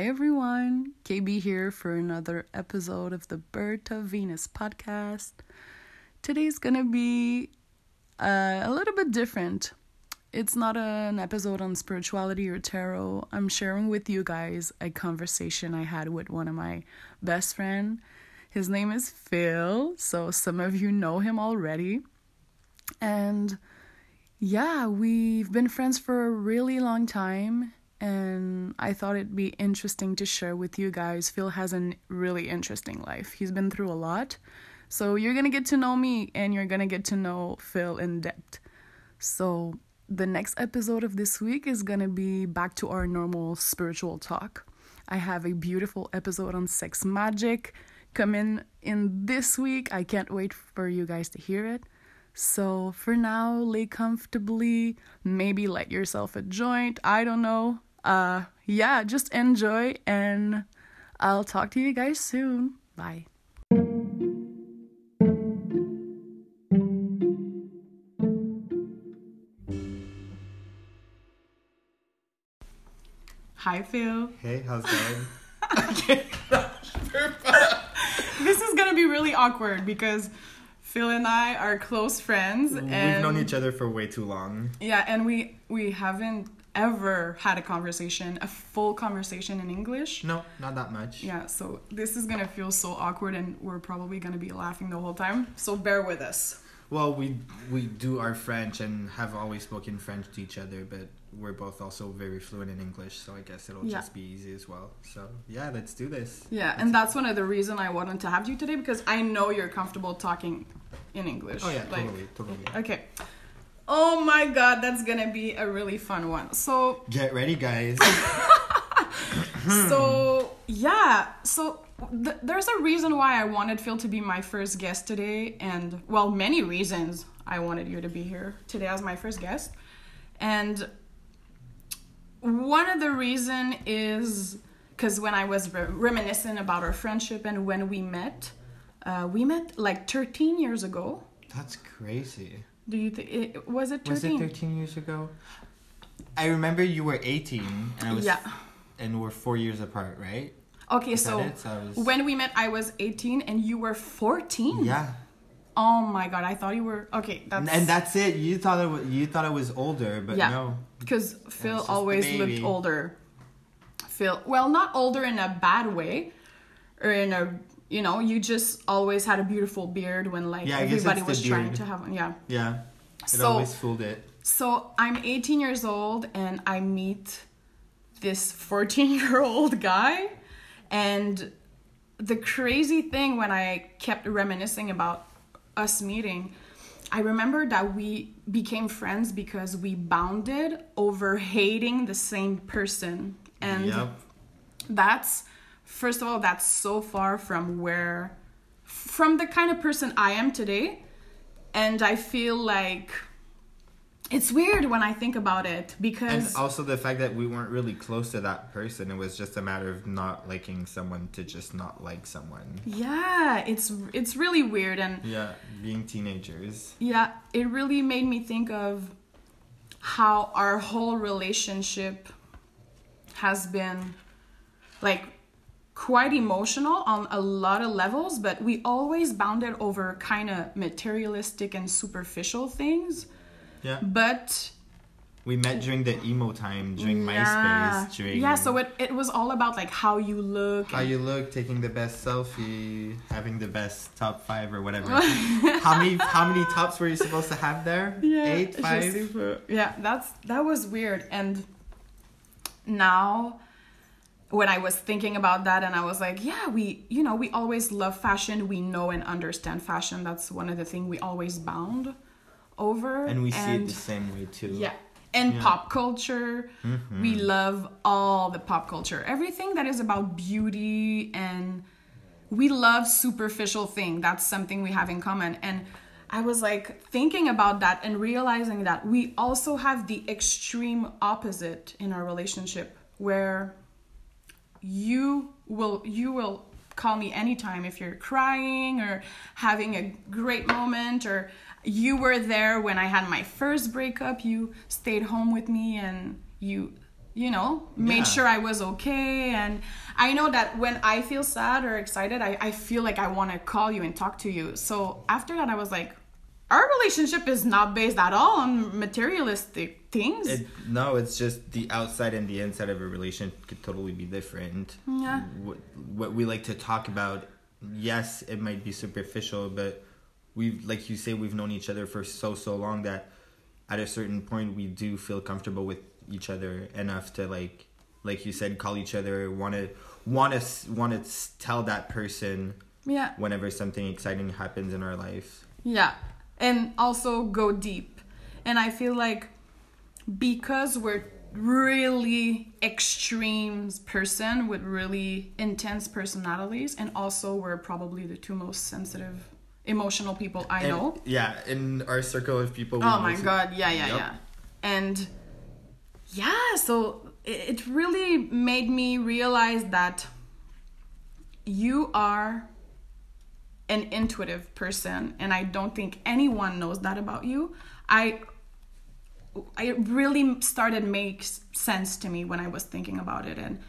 Hi everyone, KB here for another episode of the Berta Venus podcast. Today's gonna be uh, a little bit different. It's not an episode on spirituality or tarot. I'm sharing with you guys a conversation I had with one of my best friend. His name is Phil, so some of you know him already. And yeah, we've been friends for a really long time and I thought it'd be interesting to share with you guys. Phil has a really interesting life. He's been through a lot. So you're going to get to know me and you're going to get to know Phil in depth. So the next episode of this week is going to be back to our normal spiritual talk. I have a beautiful episode on sex magic coming in this week. I can't wait for you guys to hear it. So for now, lay comfortably, maybe light yourself a joint. I don't know uh, yeah, just enjoy and I'll talk to you guys soon. Bye. Hi, Phil. Hey, how's it going? this is gonna be really awkward because Phil and I are close friends. And We've and, known each other for way too long. Yeah, and we we haven't ever had a conversation, a full conversation in English. No, not that much. Yeah, so this is gonna feel so awkward and we're probably gonna be laughing the whole time. So bear with us. Well, we we do our French and have always spoken French to each other, but we're both also very fluent in English, so I guess it'll Yeah. just be easy as well. So yeah, let's do this. Yeah, and that's one of the reason I wanted to have you today because I know you're comfortable talking in English. Oh yeah, Like- totally, totally. Okay. Oh my god, that's gonna be a really fun one. So Get ready, guys. So yeah, so th- there's a reason why I wanted Phil to be my first guest today, and well, many reasons I wanted you to be here today as my first guest, and one of the reason is because when I was re- reminiscing about our friendship and when we met, uh, we met like 13 years ago. That's crazy. Do you think it was it 13? Was it 13 years ago? I remember you were 18 and I was Yeah. and we're 4 years apart, right? Okay, Is so? So was- when we met, I was 18 and you were 14. Yeah. Oh my god, I thought you were okay. That's And that's it. You thought it was, you thought it was older, but yeah, no. because Phil always looked older. Phil, well, not older in a bad way, or in a you know, you just always had a beautiful beard when like Yeah, everybody was trying beard. to have one. Yeah. Yeah. It So- always fooled it. So I'm 18 years old and I meet this 14 year old guy. And the crazy thing when I kept reminiscing about us meeting, I remember that we became friends because we bonded over hating the same person. And yep. that's first of all that's so far from where from the kind of person i am today and i feel like it's weird when i think about it And because also the fact that we weren't really close to that person. It was just a matter of not liking someone to just not like someone. yeah it's it's really weird and Yeah, being teenagers. yeah it really made me think of how our whole relationship has been like quite emotional on a lot of levels but we always bounded over kind of materialistic and superficial things Yeah. but We met during the emo time, during yeah, MySpace, during yeah so it, it was all about like how you look how you look, taking the best selfie, having the best top five or whatever. how many how many tops were you supposed to have there? Eight, je five. pas. Yeah, that's that was weird. And now when I was thinking about that and I was like, yeah, we you know, we always love fashion, we know and understand fashion. That's one of the things we always bound over. And we see it the same way too. Yeah. And Yeah. pop culture. Mm-hmm. We love all the pop culture. Everything that is about beauty and we love superficial thing. That's something we have in common. And I was like thinking about that and realizing that we also have the extreme opposite in our relationship where you will you will call me anytime if you're crying or having a great moment or you were there when I had my first breakup you stayed home with me and you you know, made Yeah. sure I was okay. And I know that when I feel sad or excited, I, I feel like I want to call you and talk to you. So after that, I was like, our relationship is not based at all on materialistic things. It, no, it's just the outside and the inside of a relation could totally be different. Yeah. What, what we like to talk about, yes, it might be superficial, but we've, like you say, we've known each other for so, so long that at a certain point we do feel comfortable with each other enough to like, like you said, call each other, want to, want to, want to tell that person yeah. whenever something exciting happens in our life. Yeah. And also go deep. And I feel like because we're really extreme person with really intense personalities and also we're probably the two most sensitive emotional people I And, know. Yeah, in our circle of people. Oh my god, yeah, yeah, Yup. yeah. And yeah, so it, it really made me realize that you are an intuitive person and I don't think anyone knows that about you. I it really started make sense to me when I was thinking about it and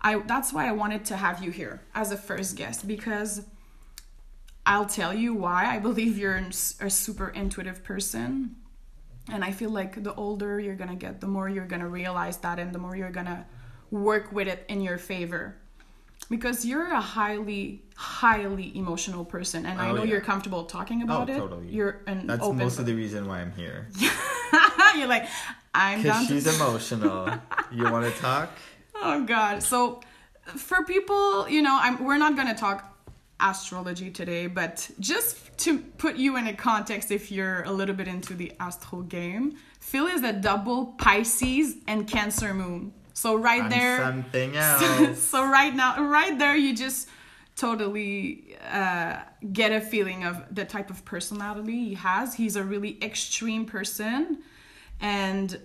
I that's why I wanted to have you here as a first guest because I'll tell you why I believe you're a super intuitive person. And I feel like the older you're gonna get, the more you're gonna realize that and the more you're gonna work with it in your favor. Because you're a highly, highly emotional person. And I Oh, know yeah. you're comfortable talking about Oh, it. totally. You're an That's open most of the reason why I'm here. you're like, I'm Because to she's emotional. you want to talk? Oh god. So for people, you know, I'm we're not going to talk astrology today, but just to put you in a context if you're a little bit into the astral game, Phil is a double Pisces and Cancer moon. So right I'm there something so, so right now right there you just totally uh, get a feeling of the type of personality he has. He's a really extreme person. And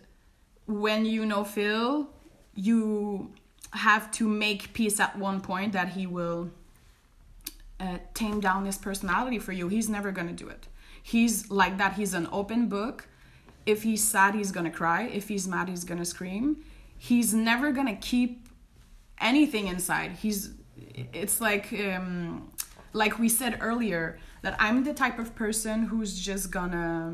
when you know phil you have to make peace at one point that he will uh, tame down his personality for you. He's never gonna do it. He's like that. He's an open book. If he's sad he's gonna cry. If he's mad he's gonna scream he's never gonna keep anything inside. He's it's like um like we said earlier that i'm the type of person who's just gonna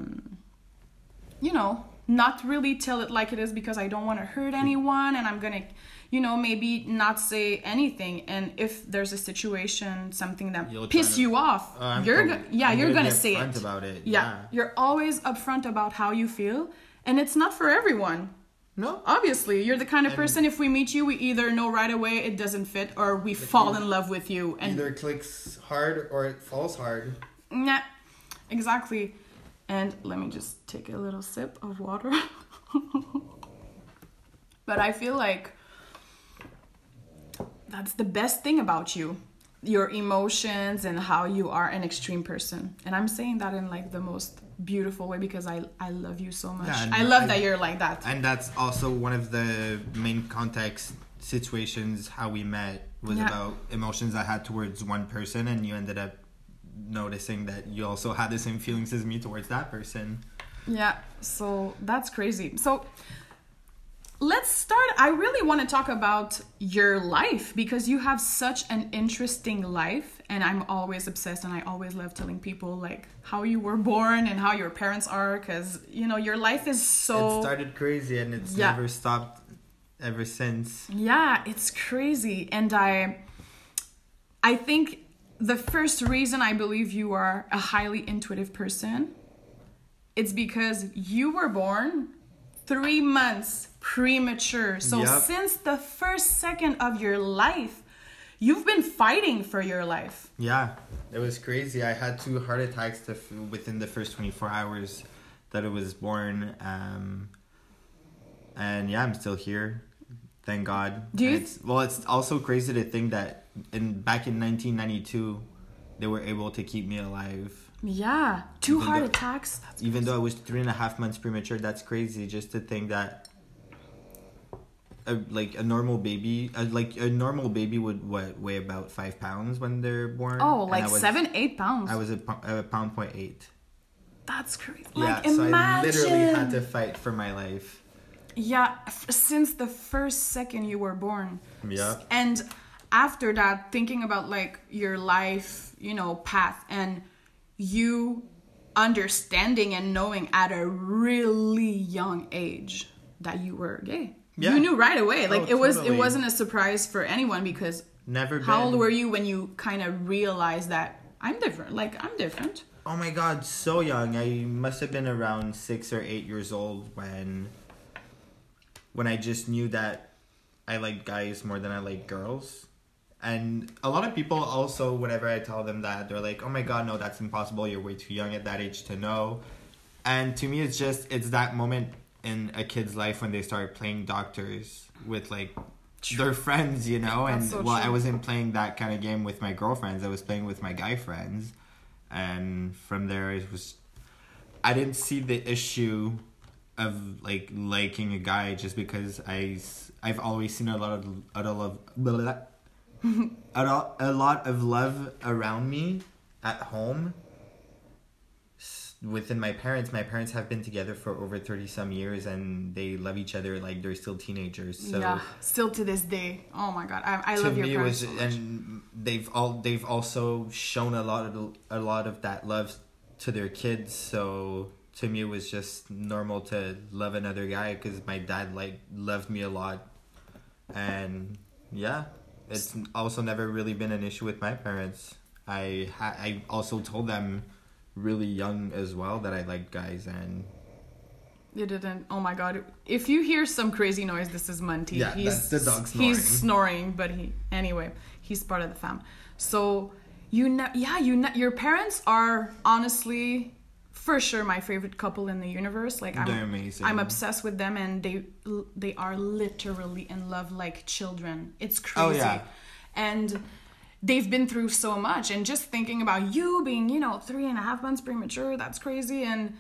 you know not really tell it like it is because i don't want to hurt anyone and i'm gonna you know maybe not say anything. And if there's a situation something that You'll piss to- you off I'm you're go- yeah I'm you're gonna gonna say it. about it, yeah. yeah. you're always upfront about how you feel. And it's not for everyone No. obviously you're the kind of And- person if we meet you we either know right away it doesn't fit or we fall in love with you and Either clicks hard or it falls hard. yeah exactly and let me just take a little sip of water but i feel like that's the best thing about you your emotions and how you are an extreme person and i'm saying that in like the most beautiful way because i i love you so much Yeah, i love I- that you're like that And that's also one of the main context situations how we met was Yeah. about emotions I had towards one person and you ended up noticing that you also had the same feelings as me towards that person. Yeah, so that's crazy. So let's start. I really want to talk about your life because you have such an interesting life, and I'm always obsessed, and I always love telling people like how you were born and how your parents are because you know your life is so it started crazy and it's Yeah. never stopped ever since. Yeah, it's crazy. And I I think the first reason I believe you are a highly intuitive person it's because you were born 3 months premature. So Yep. since the first second of your life, you've been fighting for your life. Yeah, it was crazy. I had two heart attacks the f- within the first 24 hours that I was born. Um, and yeah, I'm still here. Thank God. Do you- it's, well, it's also crazy to think that in back in 1992, they were able to keep me alive. Yeah, two Even heart though- attacks. That's Even though I was three and a half months premature, that's crazy. Just to think that, a, like a normal baby, a, like a normal baby would what weigh about five pounds when they're born. Oh, And like was- 7 8 pounds. I was a, a pound point eight. That's crazy. Yeah, Like so I literally had to fight for my life. yeah f- since the first second you were born Yeah. and after that thinking about like your life you know path and you understanding and knowing at a really young age that you were gay Yeah. you knew right away like Oh, it was totally. it wasn't a surprise for anyone because Never how been. old were you when you kind of realized that i'm different like i'm different Oh my god, so young. I must have been around six or eight years old when when I just knew that I like guys more than I like girls. And a lot of people also, whenever I tell them that, they're like, "Oh my god, no, that's impossible. You're way too young at that age to know." And to me, it's just it's that moment in a kid's life when they start playing doctors with like their friends, you know. And so well, I wasn't playing that kind of game with my girlfriends. I was playing with my guy friends, and from there it was. I didn't see the issue of like liking a guy just because I, I've always seen a lot of a lot of. A lot a lot of love around me at home. Within my parents my parents have been together for over 30 some years and they love each other like they're still teenagers so yeah still to this day. Oh my god i, I love your parents was so and they've all they've also shown a lot of a lot of that love to their kids so to me it was just normal to love another guy because my dad like loved me a lot. And yeah it's also never really been an issue with my parents i ha- i also told them really young as well that i liked guys and You didn't. Oh my god! If you hear some crazy noise, this is Munty. Yeah, he's, that's the dog He's snoring. snoring, but he anyway. He's part of the fam. So you ne- yeah you ne- your parents are honestly for sure my favorite couple in the universe. Like I'm They're amazing. I'm obsessed with them, and they they are literally in love like children. It's Oh, crazy, yeah. and they've been through so much. And just thinking about you being you know three and a half months premature, that's crazy, and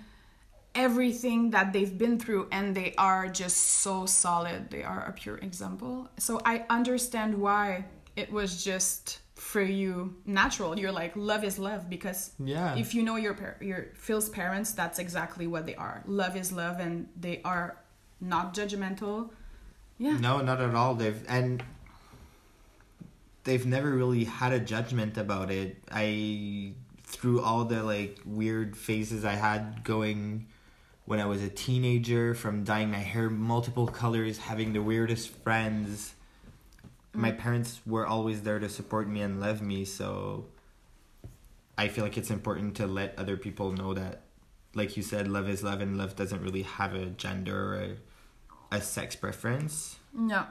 everything that they've been through and they are just so solid they are a pure example so i understand why it was just for you natural you're like love is love because Yeah. if you know your par- your phil's parents that's exactly what they are love is love and they are not judgmental yeah No, not at all. They've and they've never really had a judgment about it. I through all the like weird phases I had going when I was a teenager, from dyeing my hair multiple colors, having the weirdest friends. My mm-hmm. parents were always there to support me and love me, so I feel like it's important to let other people know that, like you said, love is love, and love doesn't really have a gender or a, a sex preference. yeah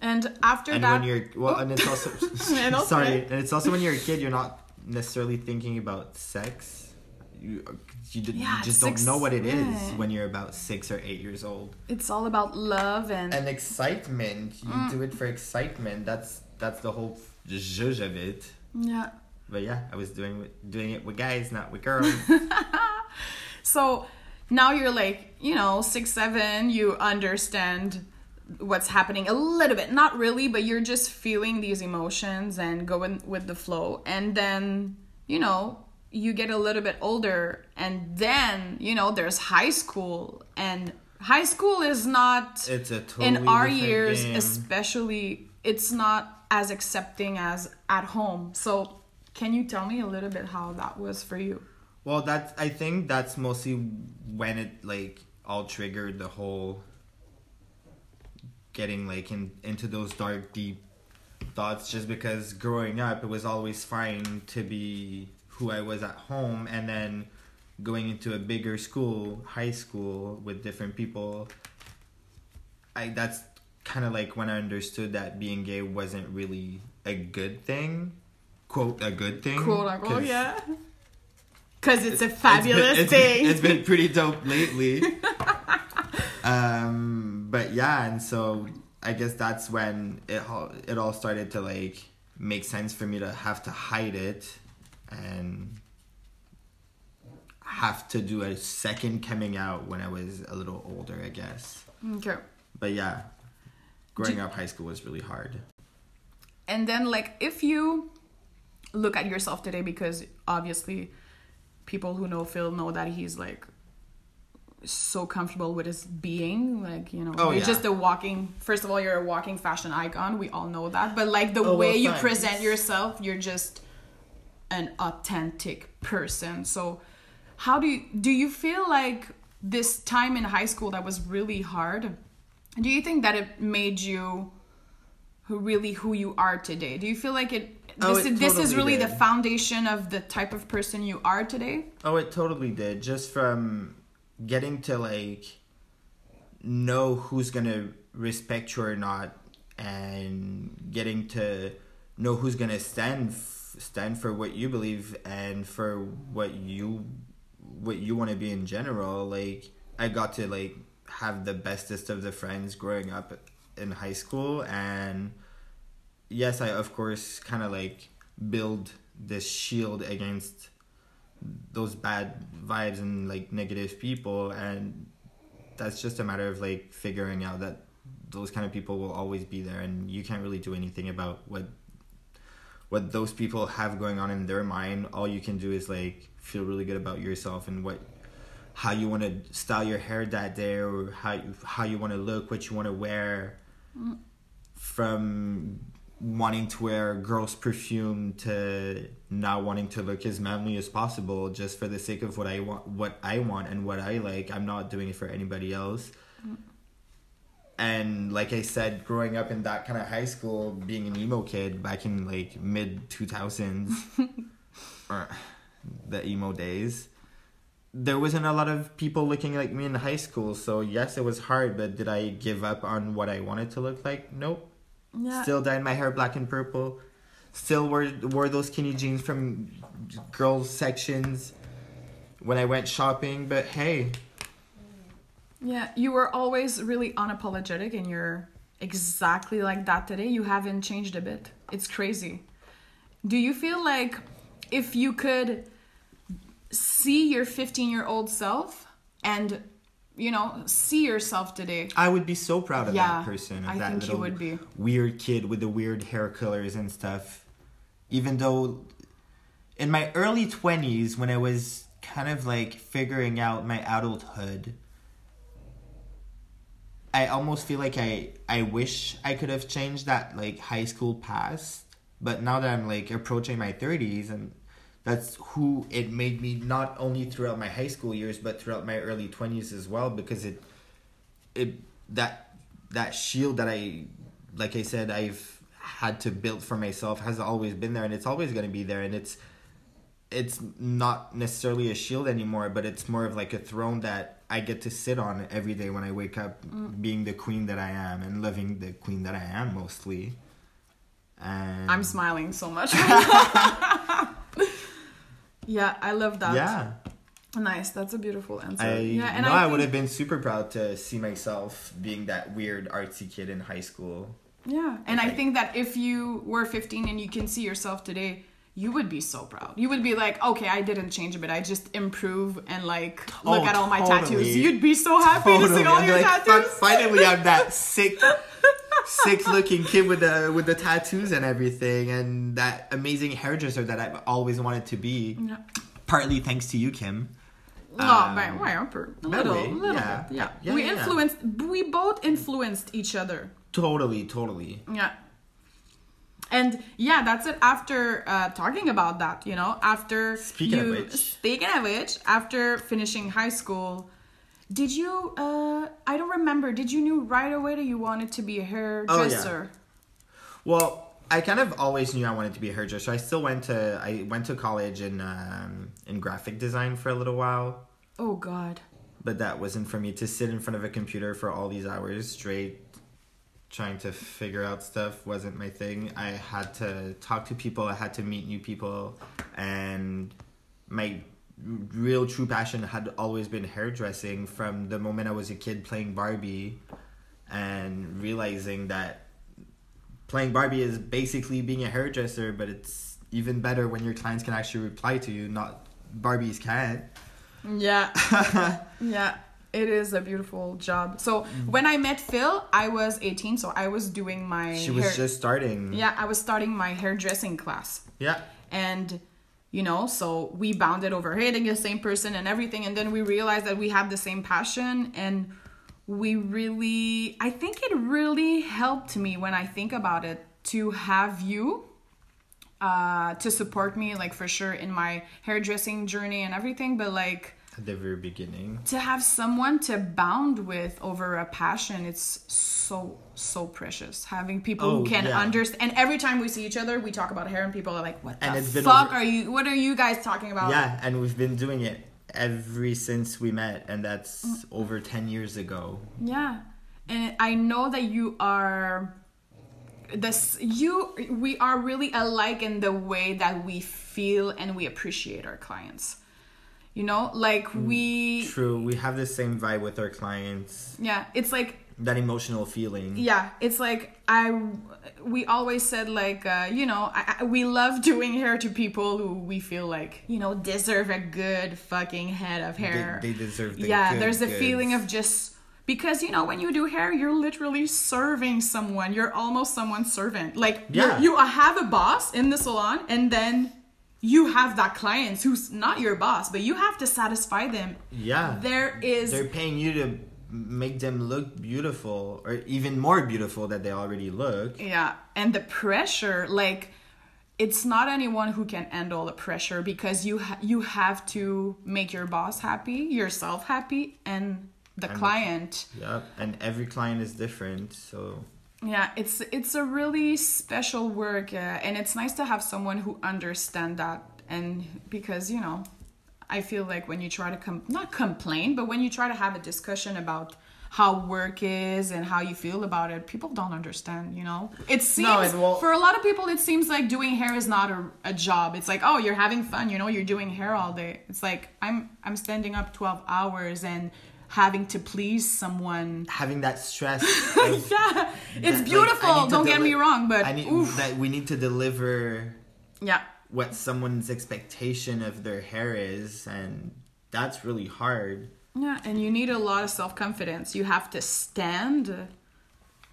and after And that when you're well, and it's oh. also And sorry, and it's also when you're a kid, you're not necessarily thinking about sex. You you, d- Yeah, you just six- don't know what it is yeah. when you're about six or eight years old. it's all about love and And excitement, you Mm. do it for excitement. That's that's the whole zhuzh of it. yeah But yeah, I was doing doing it with guys, not with girls. So now you're like, you know, six, seven, you understand what's happening a little bit. Not really, but you're just feeling these emotions and going with the flow. And then, you know, you get a little bit older, and then, you know, there's high school. And high school is not, It's a totally in our years, game. especially, it's not as accepting as at home. So, can you tell me a little bit how that was for you? Well, that's I think that's mostly when it like all triggered the whole getting like in into those dark deep thoughts just because growing up it was always fine to be who I was at home and then going into a bigger school, high school with different people I that's kind of like when I understood that being gay wasn't really a good thing. Quote a good thing. quote unquote, yeah. Because it's a it's been- fabulous it's been- thing. it's been pretty dope lately. um, but yeah, and so I guess that's when it all it all started to like make sense for me to have to hide it and have to do a second coming out when I was a little older, I guess. Mm, okay. But yeah, growing Do- up high school was really hard. And then, like, if you look at yourself today, because obviously people who know Phil know that he's like so comfortable with his being like you know Oh, you're yeah. just a walking first of all you're a walking fashion icon we all know that but like the Oh, way well, you present yourself you're just an authentic person. So how do you do you feel like this time in high school that was really hard do you think that it made you who really who you are today? Do you feel like it Oh, this, it is, this is totally really the foundation of the type of person you are today? Oh, it totally did. Just from getting to like know who's gonna respect you or not, and getting to know who's gonna stand f- stand for what you believe and for what you what you want to be in general. Like I got to like have the bestest of the friends growing up in high school and yes i of course kind of like build this shield against those bad vibes and like negative people and that's just a matter of like figuring out that those kind of people will always be there and you can't really do anything about what what those people have going on in their mind all you can do is like feel really good about yourself and what how you want to style your hair that day or how you, how you want to look what you want to wear mm. from wanting to wear girls perfume to not wanting to look as manly as possible just for the sake of what I want what I want and what I like. I'm not doing it for anybody else mm. And like I said growing up in that kind of high school being an emo kid back in like mid 2000s the emo days there wasn't a lot of people looking like me in high school so yes it was hard but did I give up on what I wanted to look like nope yeah Still dyed my hair black and purple. Still wore wore those skinny jeans from girls sections when I went shopping. But hey, Yeah, you were always really unapologetic and you're exactly like that today. You haven't changed a bit. It's crazy. Do you feel like if you could see your 15 year old self and, you know, see yourself today? I would be so proud of Yeah, that person. Of I that little would be. weird kid with the weird hair colors and stuff. Even though in my early twenties, when I was kind of like figuring out my adulthood. I almost feel like I I wish I could have changed that like high school past, but now that I'm like approaching my 30s and that's who it made me not only throughout my high school years but throughout my early 20s as well because it it that that shield that I like I said I've had to build for myself has always been there and it's always going to be there and it's it's not necessarily a shield anymore but it's more of like a throne that I get to sit on every day when I wake up mm. being the queen that I am and loving the queen that I am mostly and I'm smiling so much. yeah, I love that. yeah Nice. That's a beautiful answer. I yeah, and know I, I, would have been super proud to see myself being that weird artsy kid in high school Yeah, and I think that if you were 15 and you can see yourself today, you would be so proud. You would be like, okay, I didn't change a bit. I just improve and like look Oh, at all my totally. tattoos. You'd be so happy to see all I'd your like, tattoos. Finally I'm that sick sick looking kid with the with the tattoos and everything and that amazing hairdresser that I've always wanted to be. Yeah. Partly thanks to you, Kim. No, Um, but well, per- a little, way, little yeah. bit. Yeah. Yeah, we yeah. influenced. We both influenced each other. Totally, totally. Yeah. And yeah, that's it. After uh, talking about that, you know, after Speaking of which. speaking of which, after finishing high school, did you? Uh, I don't remember. Did you knew right away that you wanted to be a hairdresser? Oh, yeah. Well, I kind of always knew I wanted to be a hairdresser. I still went to I went to college in um, in graphic design for a little while, Oh God. but that wasn't for me to sit in front of a computer for all these hours straight trying to figure out stuff wasn't my thing. I had to talk to people, I had to meet new people, and my real true passion had always been hairdressing from the moment I was a kid playing Barbie and realizing that playing Barbie is basically being a hairdresser, but it's even better when your clients can actually reply to you, not Barbies can't. Yeah. yeah. It is a beautiful job. So when I met Phil, I was 18, so I was doing my She was hair- just starting. Yeah, I was starting my hairdressing class. Yeah. and you know so we bounded over hating the same person and everything and then we realized that we have the same passion and we really i think it really helped me when i think about it to have you uh to support me like for sure in my hairdressing journey and everything but like At the very beginning. to have someone to bound with over a passion it's so so precious having people Oh, who can yeah. understand and every time we see each other we talk about hair and people are like what And the fuck over- are you what are you guys talking about Yeah, and we've been doing it every since we met, and that's Mm. over 10 years ago. Yeah. And I know that you are this you we are really alike in the way that we feel and we appreciate our clients. You know, like Mm. we True, we have the same vibe with our clients, yeah, it's like that emotional feeling. yeah it's like i we always said like uh, you know I, I, we love doing hair to people who we feel like you know deserve a good fucking head of hair They, they deserve the yeah good there's a goods. feeling of just because you know when you do hair you're literally serving someone you're almost someone's servant like Yeah. you have a boss in the salon and then you have that client who's not your boss but you have to satisfy them Yeah. there is They're paying you to make them look beautiful, or even more beautiful that they already look. Yeah, and the pressure, like, it's not anyone who can handle the pressure because you ha- you have to make your boss happy, yourself happy, and the And the- client. Yep, and every client is different, so Yeah, it's it's a really special work, uh, and it's nice to have someone who understand that. And because you know, I feel like when you try to com- not complain, but when you try to have a discussion about how work is and how you feel about it, people don't understand. You know, it seems No, it won't- for a lot of people, it seems like doing hair is not a, a job. It's like, oh, you're having fun. You know, you're doing hair all day. It's like I'm I'm standing up twelve hours and having to please someone. having that stress. of- Yeah, it's that, like, beautiful. to don't get me wrong, but I need oof. that we need to deliver yeah, what someone's expectation of their hair is, and that's really hard. yeah, and you need a lot of self confidence. You have to stand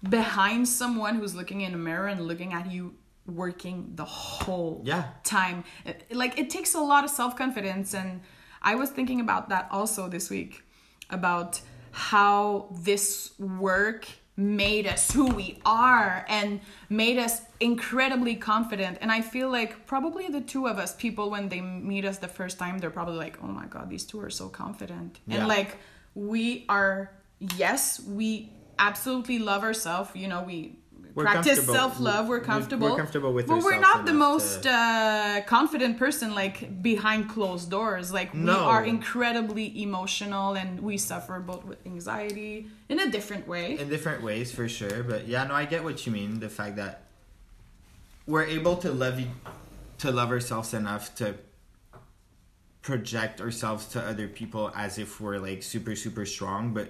behind someone who's looking in a mirror and looking at you working the whole Yeah. time. Like it takes a lot of self confidence, and I was thinking about that also this week about how this work made us who we are and made us incredibly confident. And i feel like probably the two of us people when they meet us the first time they're probably like oh my god these two are so confident. Yeah. and like we are yes we absolutely love ourselves. You know we We're practice self-love we're comfortable we're comfortable. with but we're not the most to- uh, confident person like behind closed doors. Like we No. are incredibly emotional and we suffer both with anxiety in a different way. In different ways for sure. But yeah no i get what you mean the fact that we're able to love to love ourselves enough to project ourselves to other people as if we're like super super strong but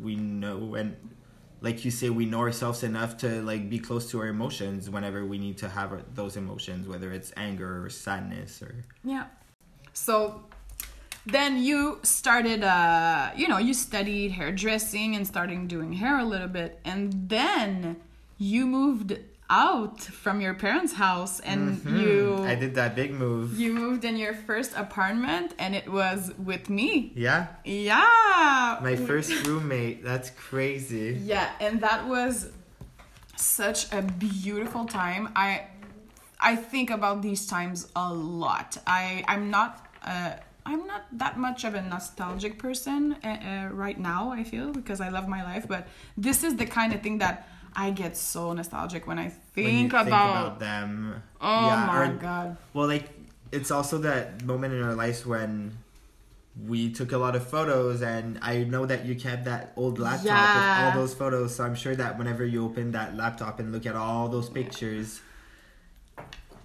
we know and like you say we know ourselves enough to like be close to our emotions whenever we need to have those emotions whether it's anger or sadness or Yeah. So then you started uh you know, you studied hairdressing and starting doing hair a little bit and then you moved out from your parents' house and you Hmm, i did that big move you moved in your first apartment and it was with me. yeah Yeah. my first roommate that's crazy Yeah, and that was such a beautiful time. I I think about these times a lot. I I'm not uh I'm not that much of a nostalgic person uh, uh, right now. I feel because I love my life, but this is the kind of thing that I get so nostalgic when I think, when about, about them. Oh Yeah, my or- god! Well, like it's also that moment in our lives when we took a lot of photos, and I know that you kept that old laptop Yeah. with all those photos. So I'm sure that whenever you open that laptop and look at all those pictures,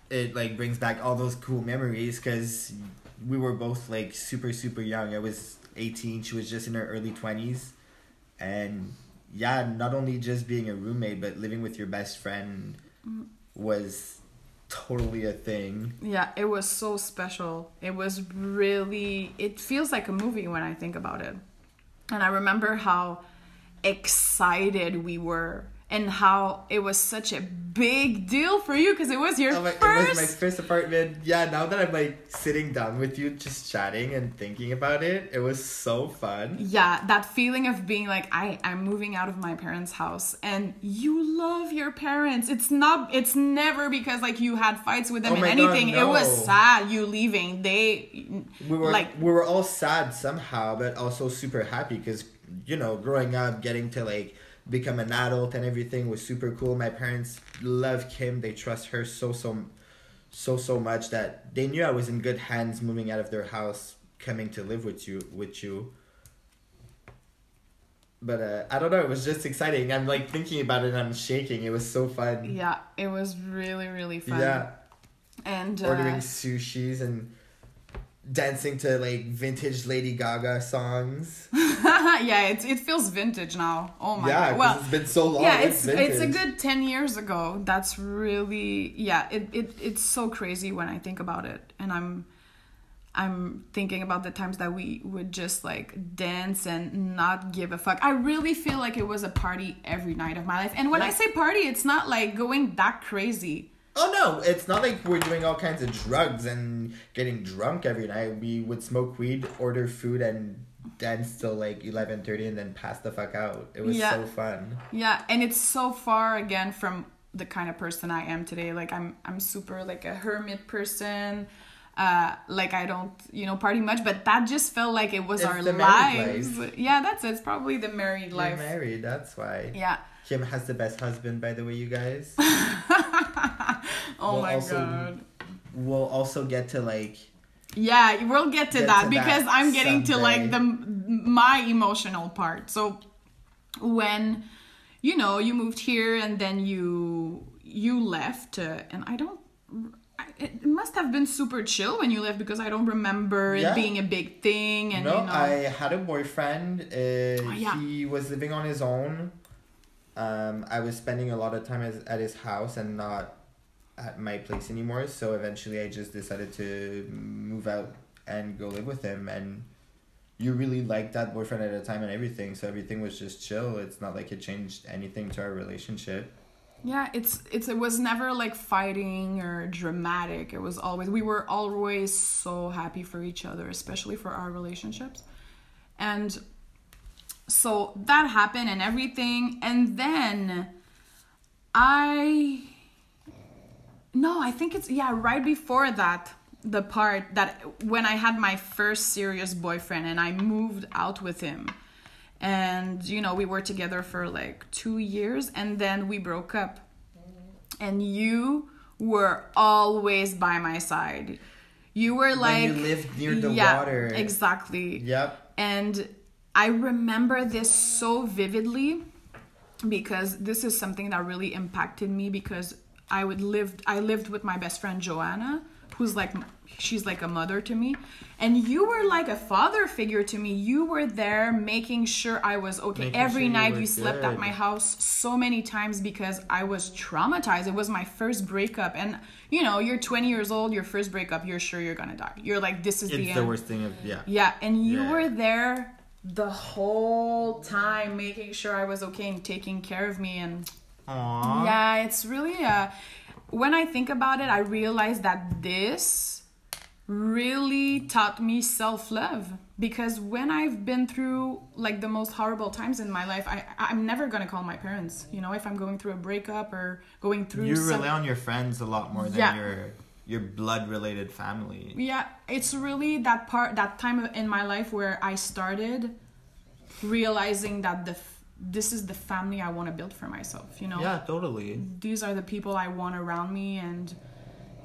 it like brings back all those cool memories because we were both like super super young. I was 18, she was just in her early 20s, and yeah, not only just being a roommate, but living with your best friend mm. was totally a thing. Yeah, it was so special. It was really, it feels like a movie when I think about it. And I remember how excited we were and how it was such a big deal for you because it was your Oh my, first. It was my first apartment. Yeah, now that I'm like sitting down with you, just chatting and thinking about it, it was so fun. yeah, that feeling of being like I I'm moving out of my parents' house and you love your parents. It's not it's never because like you had fights with them Oh and my God, anything. It was sad you leaving. They We were like we were all sad somehow, but also super happy because you know, growing up, getting to like become an adult and everything was super cool. My parents love Kim; they trust her so so so so much that they knew I was in good hands moving out of their house, coming to live with you with you. But uh, I don't know. It was just exciting. I'm like thinking about it. and I'm shaking. It was so fun. yeah, it was really really fun. Yeah, And uh, ordering sushis and dancing to like vintage Lady Gaga songs. yeah, it it feels vintage now. Oh my god. yeah, god. Well, it's been so long. yeah, it's it's a good 10 years ago. That's really yeah, it, it it's so crazy when I think about it. And I'm I'm thinking about the times that we would just like dance and not give a fuck. I really feel like it was a party every night of my life. And when I say party, it's not like going that crazy. Oh no, it's not like we're doing all kinds of drugs and getting drunk every night. We would smoke weed, order food, and dance till like eleven thirty, and then pass the fuck out. It was Yeah. so fun. Yeah, and it's so far again from the kind of person I am today. Like I'm I'm super like a hermit person. Uh like I don't, you know, party much, but that just felt like it was It's our lives. life. Yeah, that's it. It's probably the married You're life. married, that's why. Yeah. Kim has the best husband, by the way, you guys. Oh We'll my also- god. we'll also get to like Yeah, we'll get to Get that to because that I'm getting to like the my emotional part. So when you know you moved here and then you you left uh, and I don't it must have been super chill when you left because I don't remember Yeah. it being a big thing and no, you know I had a boyfriend. Uh, Oh, yeah. He was living on his own. Um, I was spending a lot of time as, at his house and not at my place anymore. So eventually, I just decided to move out and go live with him. And you really liked that boyfriend at the time and everything. So everything was just chill. It's not like it changed anything to our relationship. Yeah, it's it's it was never like fighting or dramatic. It was always we were always so happy for each other, especially for our relationships. And so that happened and everything and then I no, I think it's yeah, right before that the part that when I had my first serious boyfriend and I moved out with him and you know we were together for like two years and then we broke up and you were always by my side you were like you lived near the yeah, water. exactly Yep. and i remember this so vividly because this is something that really impacted me because i would live i lived with my best friend joanna who's like she's like a mother to me. And you were like a father figure to me. You were there making sure i was okay. Making every sure night you slept at my house so many times because i was traumatized. It was my first breakup. And you know you're 20 years old your first breakup you're sure you're gonna die. You're like this is the It's end. worst thing of, yeah. yeah, and you Yeah. were there the whole time making sure I was okay and taking care of me and Aww. yeah, it's really uh when I think about it, I realize that this really taught me self-love because when I've been through like the most horrible times in my life, I I'm never to call my parents. You know, if I'm going through a breakup or going through You some rely on your friends a lot more than Yeah. your your blood related family. yeah it's really that part that time in my life where i started realizing that the this is the family i want to build for myself you know Yeah, totally. these are the people i want around me and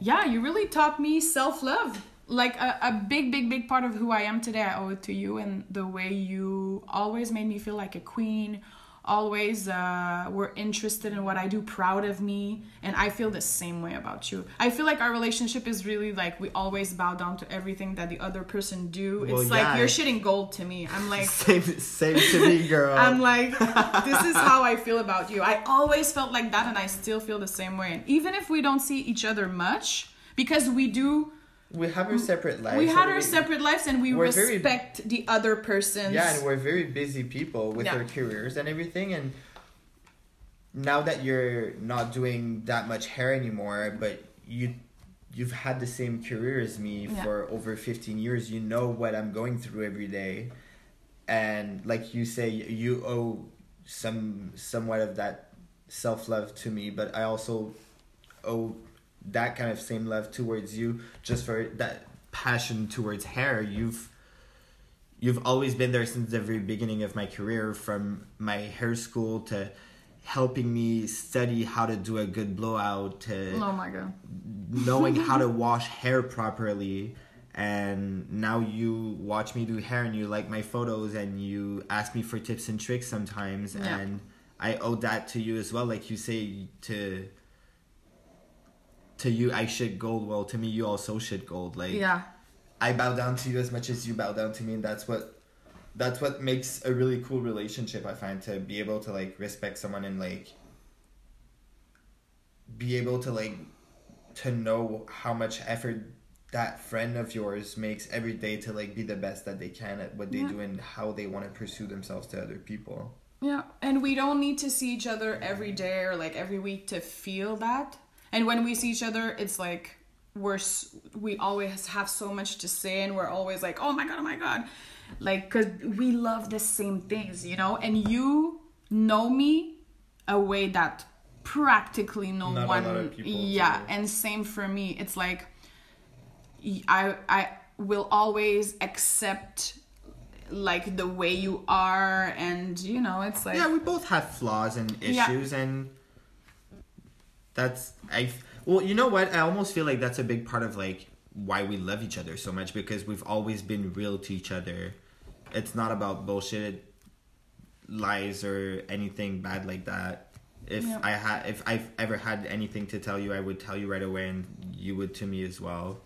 yeah you really taught me self-love like a, a big big big part of who i am today i owe it to you and the way you always made me feel like a queen always uh, were interested in what i do proud of me and i feel the same way about you i feel like our relationship is really like we always bow down to everything that the other person do Well, it's like you're shitting gold to me i'm like Same, same to me, girl. I'm like, this is how I feel about you. I always felt like that, and I still feel the same way. And even if we don't see each other much, because we do, we have our mm. separate lives. we had our separate lives, and we we're very- respect the other person's. Yeah, and we're very busy people with Yeah. our careers and everything, and now that you're not doing that much hair anymore, but you you've had the same career as me Yeah. for over 15 years, you know what I'm going through every day. And like you say, you owe some somewhat of that self-love to me, but I also owe that kind of same love towards you just for that passion towards hair. You've you've always been there since the very beginning of my career from my hair school to helping me study how to do a good blowout to Oh my god. knowing how to wash hair properly and now you watch me do hair and you like my photos and you ask me for tips and tricks sometimes Yeah. and i owe that to you as well like you say to to you i shit gold well to me you also shit gold like Yeah. I bow down to you as much as you bow down to me, and that's what that's what makes a really cool relationship. I find to be able to like respect someone and like be able to like to know how much effort that friend of yours makes every day to like be the best that they can at what they Yeah. do and how they want to pursue themselves to other people. Yeah, and we don't need to see each other every day or like every week to feel that. And when we see each other, it's like we're we always have so much to say, and we're always like, oh my god, oh my god, like because we love the same things, you know. And you know me a way that practically no Not one, lot of people yeah. do. And same for me. It's like I I will always accept like the way you are and you know it's like yeah, we both have flaws and Yeah. issues, and that's I. Well, you know what? I almost feel like that's a big part of like why we love each other so much because we've always been real to each other. It's not about bullshit, lies, or anything bad like that. If Yeah. I had, if I've ever had anything to tell you, I would tell you right away, and you would to me as well.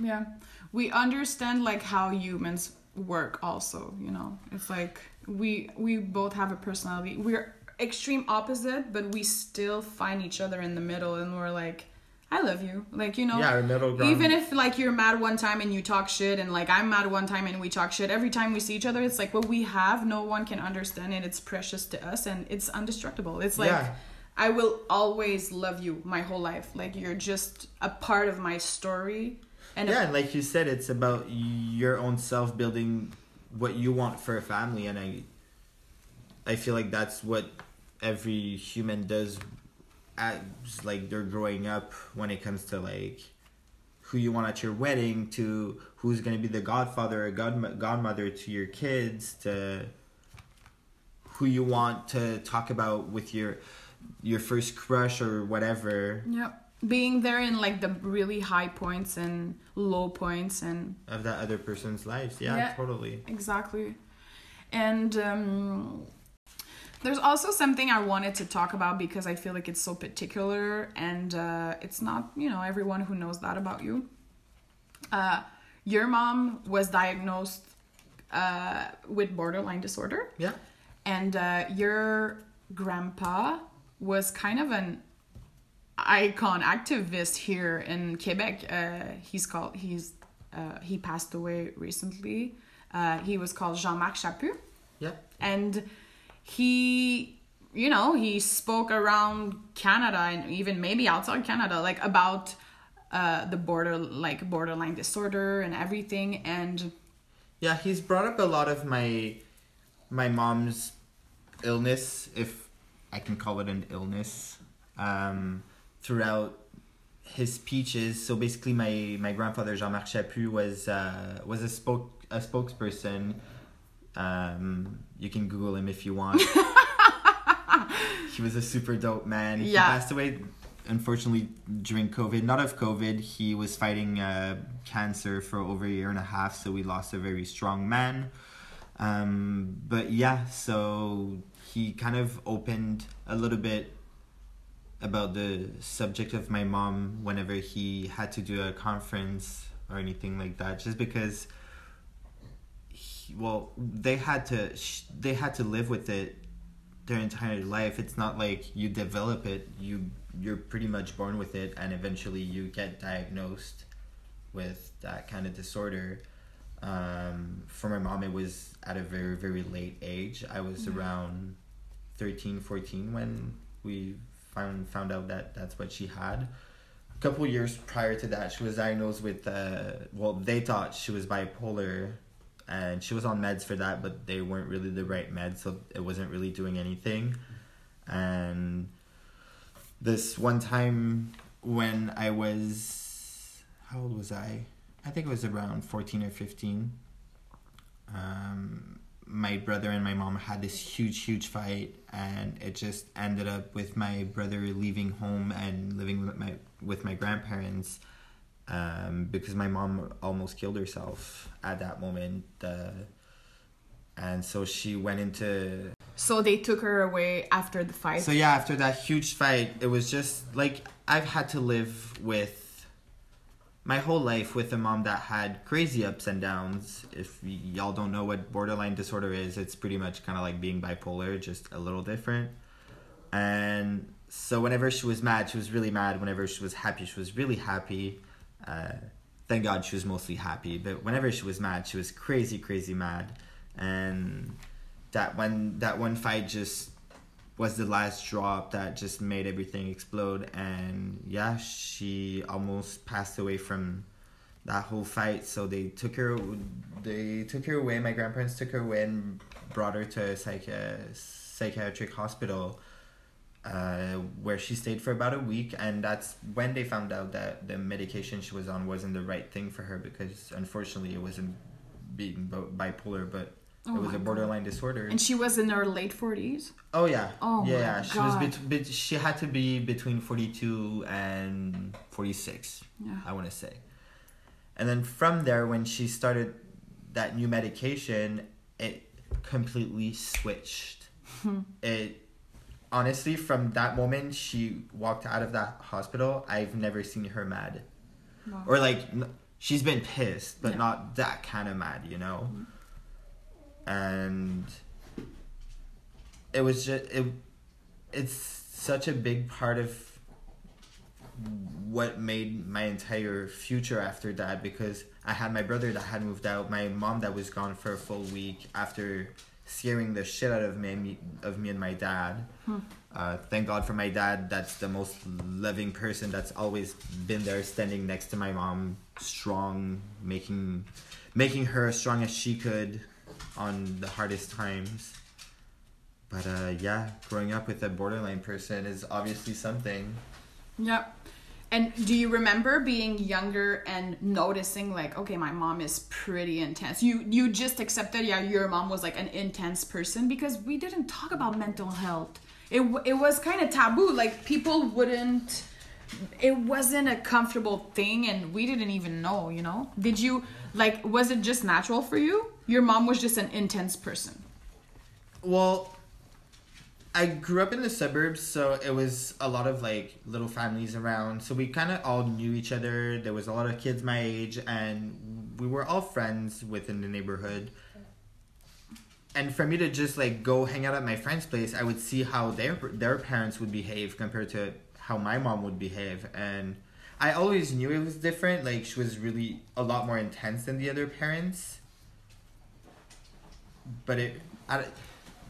yeah we understand like how humans work also you know it's like we we both have a personality we're extreme opposite but we still find each other in the middle and we're like i love you. Like you know Yeah, middle ground. even if like you're mad one time and you talk shit and like i'm mad one time and we talk shit every time we see each other it's like what we have no one can understand and it's precious to us and it's indestructible. It's like Yeah. i will always love you my whole life. Like you're just a part of my story and yeah, and like you said, it's about your own self building what you want for a family, and I, I feel like that's what every human does, as like they're growing up when it comes to like who you want at your wedding, to who's gonna be the godfather or god godmother to your kids, to who you want to talk about with your your first crush or whatever yeah being there in like the really high points and low points and of that other person's lives. Yeah, Yeah. totally. exactly and um there's also something i wanted to talk about because i feel like it's so particular and uh it's not you know everyone who knows that about you uh your mom was diagnosed uh with borderline disorder Yeah. and uh, your grandpa was kind of an icon activist here in Quebec. Uh, he's called he's uh, he passed away recently. Uh, he was called Jean-Marc Chaput, Yeah. and he you know he spoke around Canada and even maybe outside Canada like about uh, the border like borderline disorder and everything and Yeah, he's brought up a lot of my my mom's illness, if I can call it an illness, um, throughout his speeches. So basically, my my grandfather Jean Marc Chaput was uh, was a spoke a spokesperson. Um, you can Google him if you want. he was a super dope man. He Yeah. passed away unfortunately during COVID. Not of COVID. He was fighting uh, cancer for over a year and a half, so we lost a very strong man. Um, but yeah, so he kind of opened a little bit about the subject of my mom whenever he had to do a conference or anything like that, just because. Well, they had to sh- they had to live with it their entire life. It's not like you develop it; you you're pretty much born with it, and eventually you get diagnosed with that kind of disorder. Um, for my mom, it was at a very very late age. I was Yeah. around 13, 14 when we found found out that that's what she had. A couple years prior to that, she was diagnosed with uh, well, they thought she was bipolar, and she was on meds for that, but they weren't really the right meds, so it wasn't really doing anything. And this one time when I was how old was I? I think it was around fourteen or fifteen. Um, my brother and my mom had this huge, huge fight, and it just ended up with my brother leaving home and living with my with my grandparents, um, because my mom almost killed herself at that moment, uh, and so she went into. So they took her away after the fight. So yeah, after that huge fight, it was just like I've had to live with my whole life with a mom that had crazy ups and downs. If y'all don't know what borderline disorder is, it's pretty much kind of like being bipolar, just a little different. And so whenever she was mad, she was really mad. Whenever she was happy, she was really happy. Uh, thank God she was mostly happy. But whenever she was mad, she was crazy, crazy mad. And that one, that one fight just was the last drop that just made everything explode and yeah she almost passed away from that whole fight so they took her they took her away my grandparents took her away and brought her to a psych- psychiatric hospital uh, where she stayed for about a week and that's when they found out that the medication she was on wasn't the right thing for her because unfortunately it wasn't being bipolar but Oh it was a borderline disorder and she was in her late 40s. Oh yeah. Oh yeah, yeah. She God. was bet- she had to be between 42 and 46, Yeah. I want to say. And then from there when she started that new medication, it completely switched. it honestly from that moment she walked out of that hospital, I've never seen her mad. Wow. Or like n- she's been pissed, but Yeah. not that kind of mad, you know? Mm-hmm. And it was just it it's such a big part of what made my entire future after that because I had my brother that had moved out, my mom that was gone for a full week after scaring the shit out of me, me of me and my dad. Uh, thank God for my dad. That's the most loving person that's always been there, standing next to my mom, strong, making making her as strong as she could on the hardest times. But uh, yeah, growing up with a borderline person is obviously something. Yeah. And do you remember being younger and noticing like, okay, my mom is pretty intense. You you just accepted, yeah, your mom was like an intense person because we didn't talk about mental health. It it was kind of taboo. Like people wouldn't. It wasn't a comfortable thing, and we didn't even know. You know? Did you like? Was it just natural for you? Your mom was just an intense person. Well, I grew up in the suburbs, so it was a lot of like little families around. So we kind of all knew each other. There was a lot of kids my age, and we were all friends within the neighborhood. And for me to just like go hang out at my friend's place, I would see how their their parents would behave compared to how my mom would behave, and I always knew it was different. Like she was really a lot more intense than the other parents. But it, I,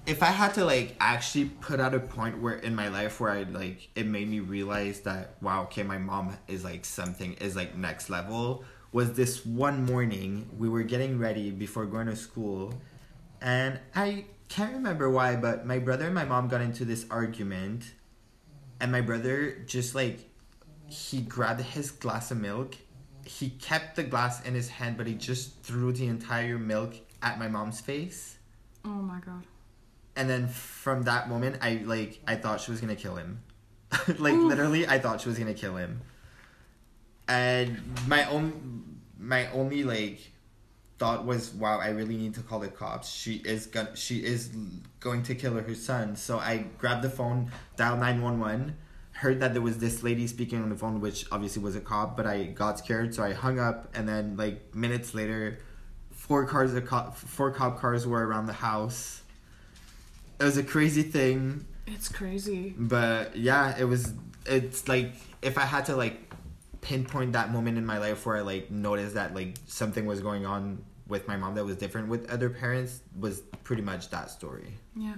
if I had to like actually put out a point where in my life where I like it made me realize that wow okay my mom is like something is like next level was this one morning we were getting ready before going to school. And I can't remember why but my brother and my mom got into this argument. And my brother just like he grabbed his glass of milk. He kept the glass in his hand but he just threw the entire milk at my mom's face. Oh my god. And then from that moment i like i thought she was gonna kill him. Like Oof. literally i thought she was gonna kill him. And my own my only like thought was wow i really need to call the cops. She is gonna she is going to kill her son. So i grabbed the phone dialed 911 heard that there was this lady speaking on the phone which obviously was a cop but i got scared so i hung up. And then like minutes later four cars of cop, four cop cars were around the house it was a crazy thing It's crazy. but yeah it was it's like if i had to like pinpoint that moment in my life where i like noticed that like something was going on with my mom that was different with other parents was pretty much that story Yeah.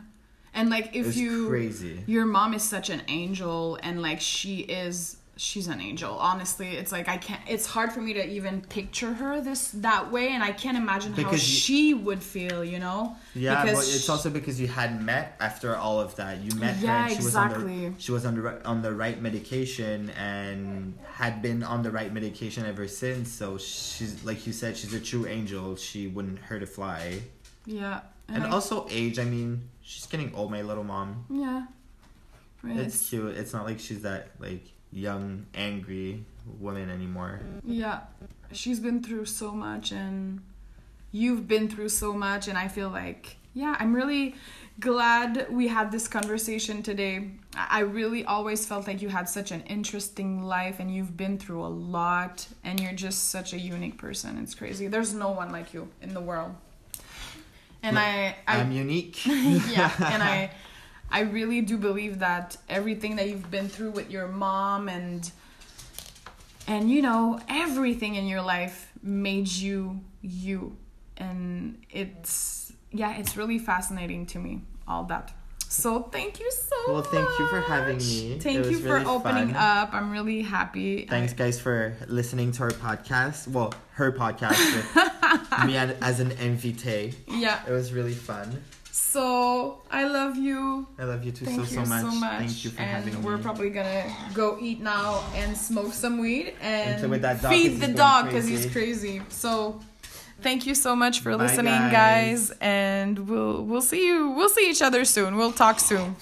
And like if It's you crazy. your mom is such an angel and like she is she's an angel honestly it's like i can't it's hard for me to even picture her this that way and i can't imagine how you- she would feel you know Yeah, but Because it's also because you had met after all of that. You met her Yeah, and she was on exactly. the she was on the on the right medication and had been on the right medication ever since. So she's like you said, she's a true angel. She wouldn't hurt a fly. yeah And I- also age. I mean, she's getting old. My little mom. yeah right it's, cute. It's not like she's that like young angry woman anymore. yeah she's been through so much and you've been through so much and i feel like yeah i'm really glad we had this conversation today i really always felt like you had such an interesting life and you've been through a lot and you're just such a unique person it's crazy there's no one like you in the world and i i I'm unique. yeah and i i really do believe that everything that you've been through with your mom and and you know everything in your life made you you and it's yeah it's really fascinating to me all that so thank you so Well, thank you for having me. thank you for really opening fun. up i'm really happy Thanks, guys, for listening to our podcast. Well, her podcast with me as an invité. yeah It was really fun. So I love you. I love you too Thank so you so much. so much. Thank you for and having me. We're probably gonna go eat now and smoke some weed and, and dog, feed the dog because he's crazy. So thank you so much for Bye listening guys. guys and we'll we'll see you we'll see each other soon we'll talk soon